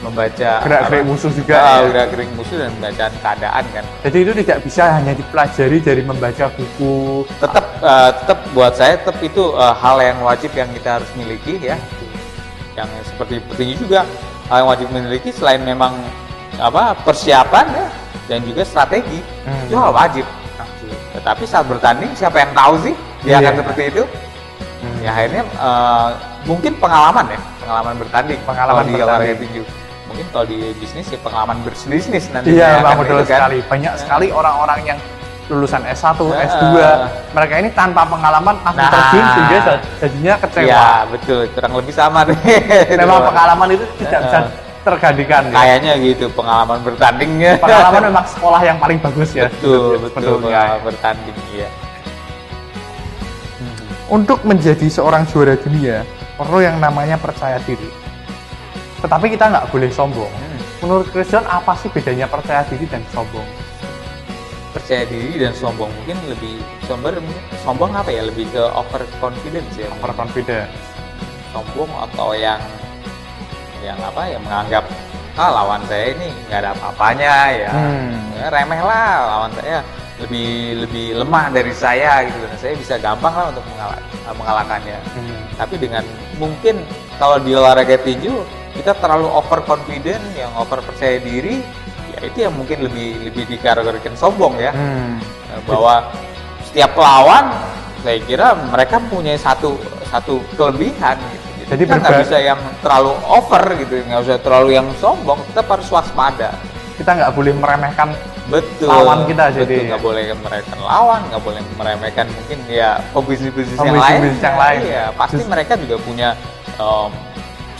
membaca Gerak-gerik apa, musuh juga ah, ya. gerak-gerik musuh dan bacaan keadaan kan. Jadi itu tidak bisa hanya dipelajari dari membaca buku. Tetap uh, tetap buat saya tetap itu uh, hal yang wajib yang kita harus miliki ya. Yang seperti petinju juga yang wajib dimiliki selain memang apa persiapan ya dan juga strategi Hmm. itu hal wajib. Tetapi saat bertanding siapa yang tahu sih dia Iya. akan seperti itu? Hmm. Ya akhirnya uh, mungkin pengalaman ya, pengalaman bertanding, Pengalaman di olahraga tinju. Mungkin kalau di bisnis ya pengalaman berbisnis nanti. Iya, Bang, betul sekali. Banyak sekali orang-orang yang lulusan S1, Nah. S2, mereka ini tanpa pengalaman langsung Nah. terjun sehingga jad- jadinya kecewa. Iya, betul. Kurang lebih sama deh. Memang pengalaman itu tidak bisa tergantikan ya. Kayaknya gitu pengalaman bertandingnya. Pengalaman memang sekolah yang paling bagus ya. betul, betul. Pengalaman bertanding ya. Untuk menjadi seorang juara dunia, perlu yang namanya percaya diri. Tetapi kita nggak boleh sombong. Hmm. Menurut Christian, apa sih bedanya percaya diri dan sombong? Percaya diri dan sombong mungkin lebih sombong sombong apa ya lebih ke over confidence ya mungkin. Overconfident. sombong atau yang yang apa yang menganggap ah lawan saya ini nggak ada apa-apanya ya, Hmm. ya remeh lah lawan saya lebih lebih lemah dari saya gitu dan saya bisa gampang lah untuk mengalah, mengalahkannya Hmm. tapi dengan mungkin kalau di olahraga tinju kita terlalu overconfident yang over percaya diri ya itu yang mungkin lebih lebih dikategorikan sombong ya Hmm. bahwa setiap lawan saya kira mereka punya satu satu kelebihan gitu. Jadi kita nggak bisa yang terlalu over gitu nggak usah terlalu yang sombong tetap harus waspada Kita nggak boleh meremehkan betul Lawan kita betul jadi. nggak boleh meremehkan lawan nggak boleh meremehkan mungkin ya pebisnis-bisnis yang lain yang lain. iya pasti Just- mereka juga punya em,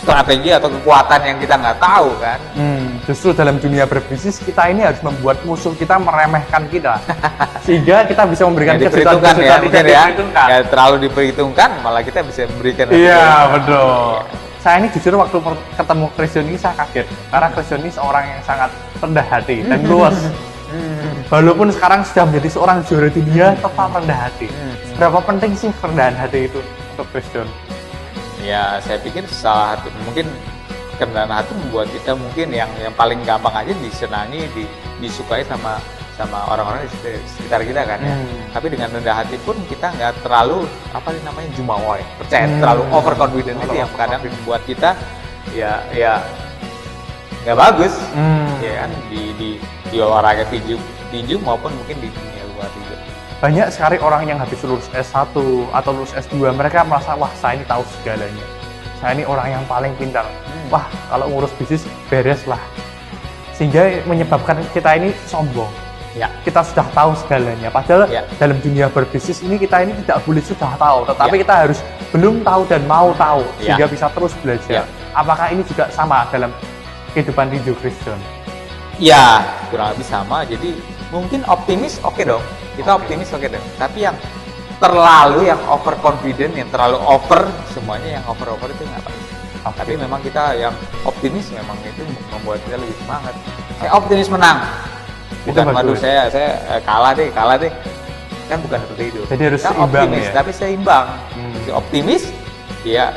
strategi atau kekuatan yang kita nggak tahu kan Hmm, justru dalam dunia berbisnis kita ini harus membuat musuh kita meremehkan kita sehingga kita bisa memberikan ya kejutan-kejutan mungkin tidak ya nggak terlalu diperhitungkan malah kita bisa memberikan Iya betul. Saya ini jujur waktu ketemu Christian ini saya kaget karena Christian ini seorang yang sangat rendah hati dan luas. Hmm. Walaupun sekarang sudah menjadi seorang juara dunia, tetap rendah hati. Hmm. Berapa penting sih kerendahan hati itu untuk Christian? Ya saya pikir salah satu mungkin kerendahan hati membuat kita mungkin yang yang paling gampang aja disenangi di, disukai sama sama orang-orang di sekitar- kita kan ya. Hmm. tapi dengan rendah hati pun kita nggak terlalu apa sih namanya jumawa ya percaya Hmm. terlalu overconfident itu yang kadang membuat kita ya ya nggak bagus Hmm. ya kan di di di olahraga tinju tinju maupun mungkin di Banyak sekali orang yang habis lulus S1 atau lulus S2, mereka merasa, wah saya ini tahu segalanya. Saya ini orang yang paling pintar. Hmm. Wah, kalau ngurus bisnis, beres lah. Sehingga menyebabkan kita ini sombong. ya Kita sudah tahu segalanya. Padahal Ya. dalam dunia berbisnis ini kita ini tidak boleh sudah tahu. Tetapi Ya. kita harus belum tahu dan mau tahu. Ya. Sehingga bisa terus belajar. Ya. apakah ini juga sama dalam kehidupan tinju Kristen? Ya, kurang lebih sama. Jadi mungkin optimis oke dong. Kita optimis oke dong. Tapi yang terlalu yang overconfident, yang terlalu over semuanya yang over-over itu nggak baik. Oke. Tapi memang kita yang optimis memang itu membuat kita lebih semangat. Saya optimis menang. Itu Bukan waduh saya saya eh, kalah deh, kalah deh. Kan bukan seperti itu. Jadi harus Kita seimbang optimis, ya? tapi seimbang. Hmm. Optimis, ya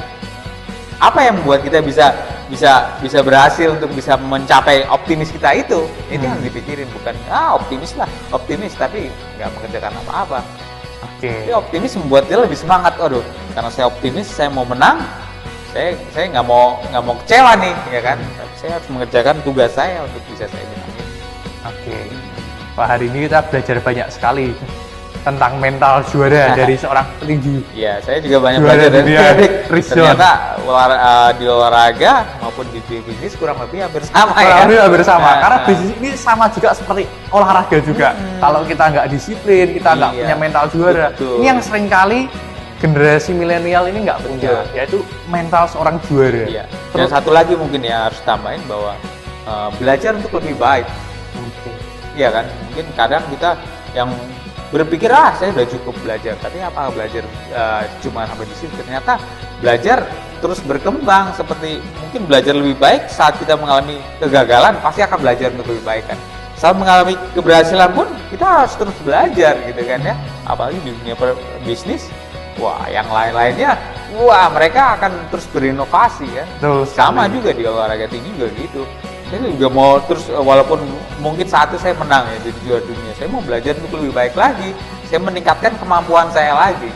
apa yang membuat kita bisa bisa bisa berhasil untuk bisa mencapai optimis kita itu itu Hmm. yang dipikirin bukan ah optimis lah optimis tapi nggak mengerjakan apa-apa Oke. tapi optimis membuat dia lebih semangat aduh karena saya optimis saya mau menang saya saya nggak mau nggak mau kecewa nih ya kan tapi saya harus mengerjakan tugas saya untuk bisa saya menangin Oke. Pak hari ini kita belajar banyak sekali tentang mental juara dari seorang petinju. Iya, saya juga banyak Juara belajar dari dunia Erik. Christian. Ternyata olah- eh, di olahraga maupun di bisnis kurang lebih hampir sama ya. Kurang lebih hampir sama. Nah, Karena nah. bisnis ini sama juga seperti olahraga juga. Kalau kita nggak disiplin, kita nggak Iya. punya mental juara. Betul. Ini yang sering kali generasi milenial ini nggak punya, Betul. yaitu mental seorang juara. Iya. Dan Terus, satu lagi mungkin ya harus tambahin bahwa eh, belajar untuk lebih baik. Iya kan? Mungkin kadang kita yang berpikir ah saya udah cukup belajar, tapi apa belajar eh, cuma sampai di situ? Ternyata belajar terus berkembang seperti mungkin belajar lebih baik saat kita mengalami kegagalan pasti akan belajar untuk lebih baik kan. Saat mengalami keberhasilan pun kita harus terus belajar gitu kan ya. Apalagi di dunia bisnis, wah yang lain-lainnya, wah mereka akan terus berinovasi kan Betul sama juga di olahraga tinggi juga gitu saya juga mau terus eh, walaupun mungkin saat itu saya menang ya jadi juara dunia saya mau belajar untuk lebih baik lagi saya meningkatkan kemampuan saya lagi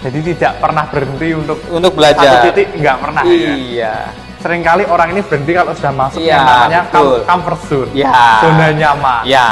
Jadi tidak pernah berhenti untuk untuk satu belajar titik nggak pernah. ya. iya Seringkali orang ini berhenti kalau sudah masuk Iya, yang namanya betul. comfort zone, Iya. zona nyaman. ya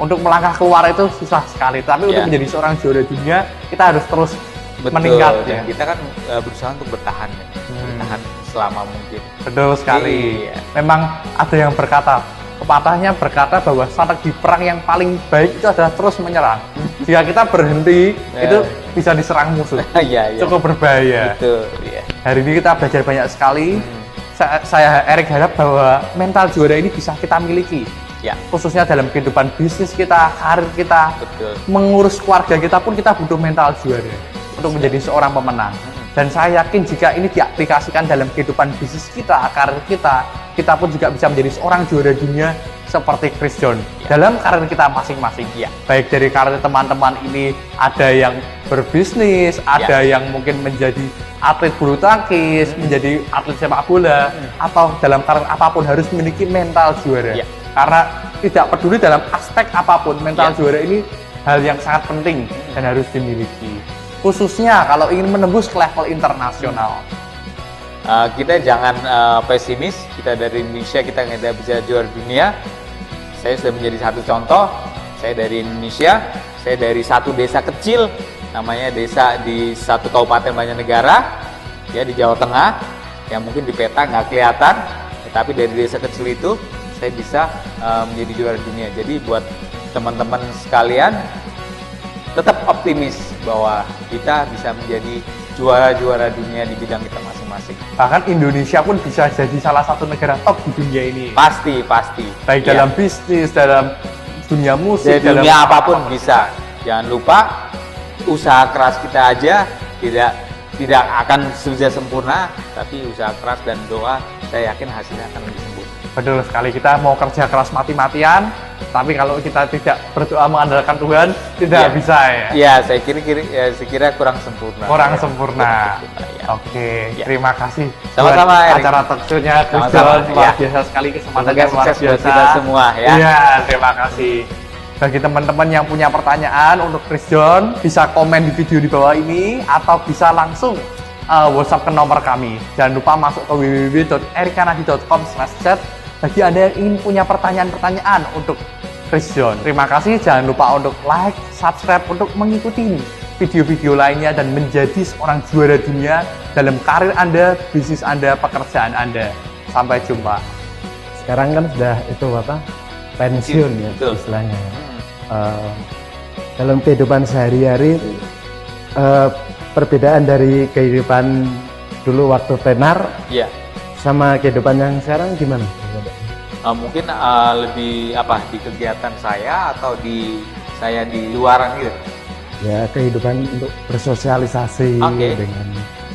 Untuk melangkah keluar itu susah sekali, tapi untuk Iya. menjadi seorang juara dunia kita harus terus betul meningkat dan ya. kita kan eh, berusaha untuk bertahan ya Hmm. bertahan selama mungkin Betul sekali. Iya. Memang ada yang berkata, pepatahnya berkata bahwa strategi perang yang paling baik itu adalah terus menyerang. Jika kita berhenti, Eh. itu bisa diserang musuh. iya iya Cukup berbahaya. betul iya Hari ini kita belajar banyak sekali. Hmm. Saya, saya Erik harap bahwa mental juara ini bisa kita miliki. ya Khususnya dalam kehidupan bisnis kita, karir kita, betul mengurus keluarga kita pun kita butuh mental juara untuk menjadi seorang pemenang. Dan saya yakin jika ini diaplikasikan dalam kehidupan bisnis kita, karir kita, kita pun juga bisa menjadi seorang juara dunia seperti Chris John Ya. dalam karir kita masing-masing. Ya. Baik dari karir teman-teman ini ada yang berbisnis, ada Ya. yang mungkin menjadi atlet bulu tangkis, menjadi atlet sepak bola, atau dalam karir apa pun harus memiliki mental juara. Ya. Karena tidak peduli dalam aspek apa pun, mental Ya. juara ini hal yang sangat penting dan harus dimiliki. Khususnya kalau ingin menembus ke level internasional. Uh, kita jangan uh, pesimis. Kita dari Indonesia kita nggak bisa juara dunia. Saya sudah menjadi satu contoh. Saya dari Indonesia. Saya dari satu desa kecil, namanya desa di satu kabupaten Banjarnegara, ya di Jawa Tengah. Yang mungkin di peta nggak kelihatan, tetapi dari desa kecil itu saya bisa uh, menjadi juara dunia. Jadi buat teman-teman sekalian, tetap optimis bahwa kita bisa menjadi juara-juara dunia di bidang kita masing-masing. Bahkan Indonesia pun bisa jadi salah satu negara top di dunia ini. Pasti, pasti. Baik Ya. dalam bisnis, dalam dunia musik, Dari dalam dunia apa pun bisa. Jangan lupa usaha keras kita aja tidak tidak akan bisa sempurna, tapi usaha keras dan doa saya yakin hasilnya akan lebih sempurna. Betul sekali kita mau kerja keras mati-matian, tapi kalau kita tidak berdoa mengandalkan Tuhan tidak Iya. bisa ya. Iya, saya kira kira ya, saya kira kurang sempurna. Kurang Ya, sempurna. ya. Oke, Ya. terima kasih. Sama-sama, acara talk show-nya Chris Sama-sama, John. luar ya. biasa sekali kesempatannya luar biasa. kita semua, ya. Iya, terima kasih. Bagi teman-teman yang punya pertanyaan untuk Chris John, bisa komen di video di bawah ini atau bisa langsung uh, WhatsApp ke nomor kami. Jangan lupa masuk ke www.erikanadi.com/chat bagi Anda yang ingin punya pertanyaan-pertanyaan untuk Chris John. Terima kasih, jangan lupa untuk like, subscribe untuk mengikuti video-video lainnya dan menjadi seorang juara dunia dalam karir Anda, bisnis Anda, pekerjaan Anda. Sampai jumpa. sekarang kan sudah itu apa pensiun ya Betul. istilahnya. Eh, dalam kehidupan sehari-hari eh, perbedaan dari kehidupan dulu waktu tenar Iya. sama kehidupan yang sekarang gimana? Eh, mungkin eh, lebih apa di kegiatan saya atau di saya di luaran gitu? Ya kehidupan untuk bersosialisasi Oke. dengan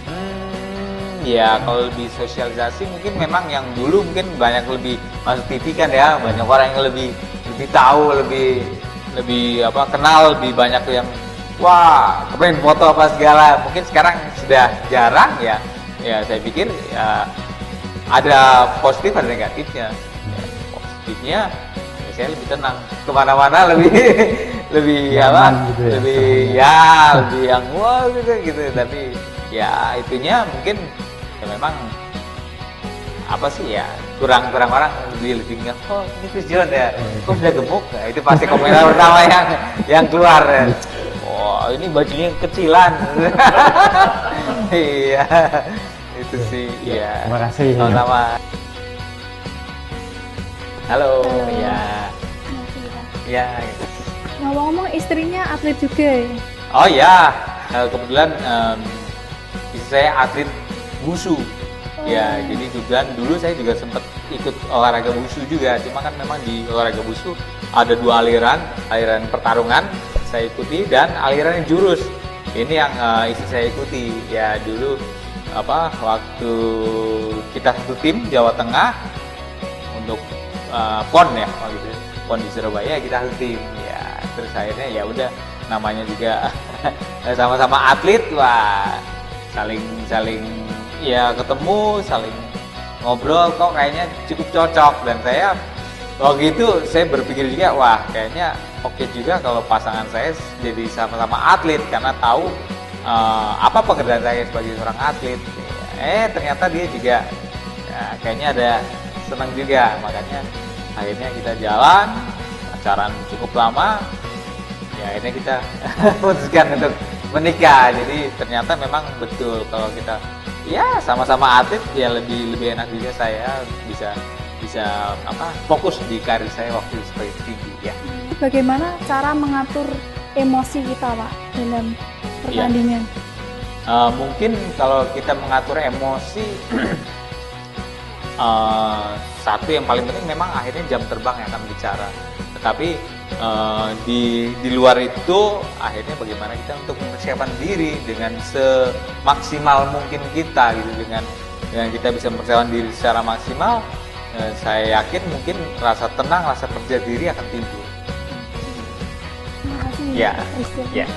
Hmm, ya kalau lebih sosialisasi mungkin memang yang dulu mungkin banyak lebih masuk TV kan ya banyak orang yang lebih lebih tahu lebih lebih apa kenal lebih banyak yang wah kemarin foto apa segala. Mungkin sekarang sudah jarang ya. Ya saya pikir ya ada positif ada negatifnya Ya, positifnya ya saya lebih tenang. Ke mana-mana lebih lebih apa? Nyaman gitu ya, lebih ya lebih yang wah gitu gitu. Tapi ya itunya mungkin ya memang apa sih ya kurang kurang orang lebih lebih nggak oh ini Chris John ya? Kok sudah gemuk? Nah, itu pasti komentar pertama yang yang keluar ya. oh ini bajunya kecilan. Iya itu sih ya Terima kasih. sama-sama halo Halo. ya ya Ngomong-ngomong istrinya atlet juga ya? Oh ya, kebetulan em, istri saya atlet wusu. Ya, jadi kebetulan dulu saya juga sempat ikut olahraga wusu juga. Cuma kan memang di olahraga wusu ada dua aliran, aliran pertarungan saya ikuti dan aliran yang jurus. Ini yang eh, istri saya ikuti. Ya dulu apa waktu kita satu tim Jawa Tengah untuk eh, pon ya waktu itu pon di Surabaya kita satu tim ya terus akhirnya ya udah namanya juga sama-sama atlet wah saling saling ya ketemu saling ngobrol kok kayaknya cukup cocok. Dan saya waktu itu saya berpikir juga wah kayaknya oke juga kalau pasangan saya jadi sama-sama atlet karena tahu eh, apa pekerjaan saya sebagai seorang atlet. Eh ternyata dia juga ya, kayaknya ada senang juga makanya akhirnya kita jalan pacaran cukup lama ya akhirnya kita putuskan untuk menikah. Jadi ternyata memang betul kalau kita ya sama-sama atlet ya lebih lebih enak juga saya bisa bisa apa fokus di karir saya waktu sebagai tinggi ya. Bagaimana cara mengatur emosi kita, Pak, dalam pertandingan? Uh, mungkin kalau kita mengatur emosi uh, satu yang paling penting memang akhirnya jam terbang yang akan bicara. Tetapi uh, di di luar itu akhirnya bagaimana kita untuk mempersiapkan diri dengan semaksimal mungkin kita gitu dengan dengan kita bisa mempersiapkan diri secara maksimal uh, saya yakin mungkin rasa tenang rasa percaya diri akan timbul. Terima kasih, Ya, ya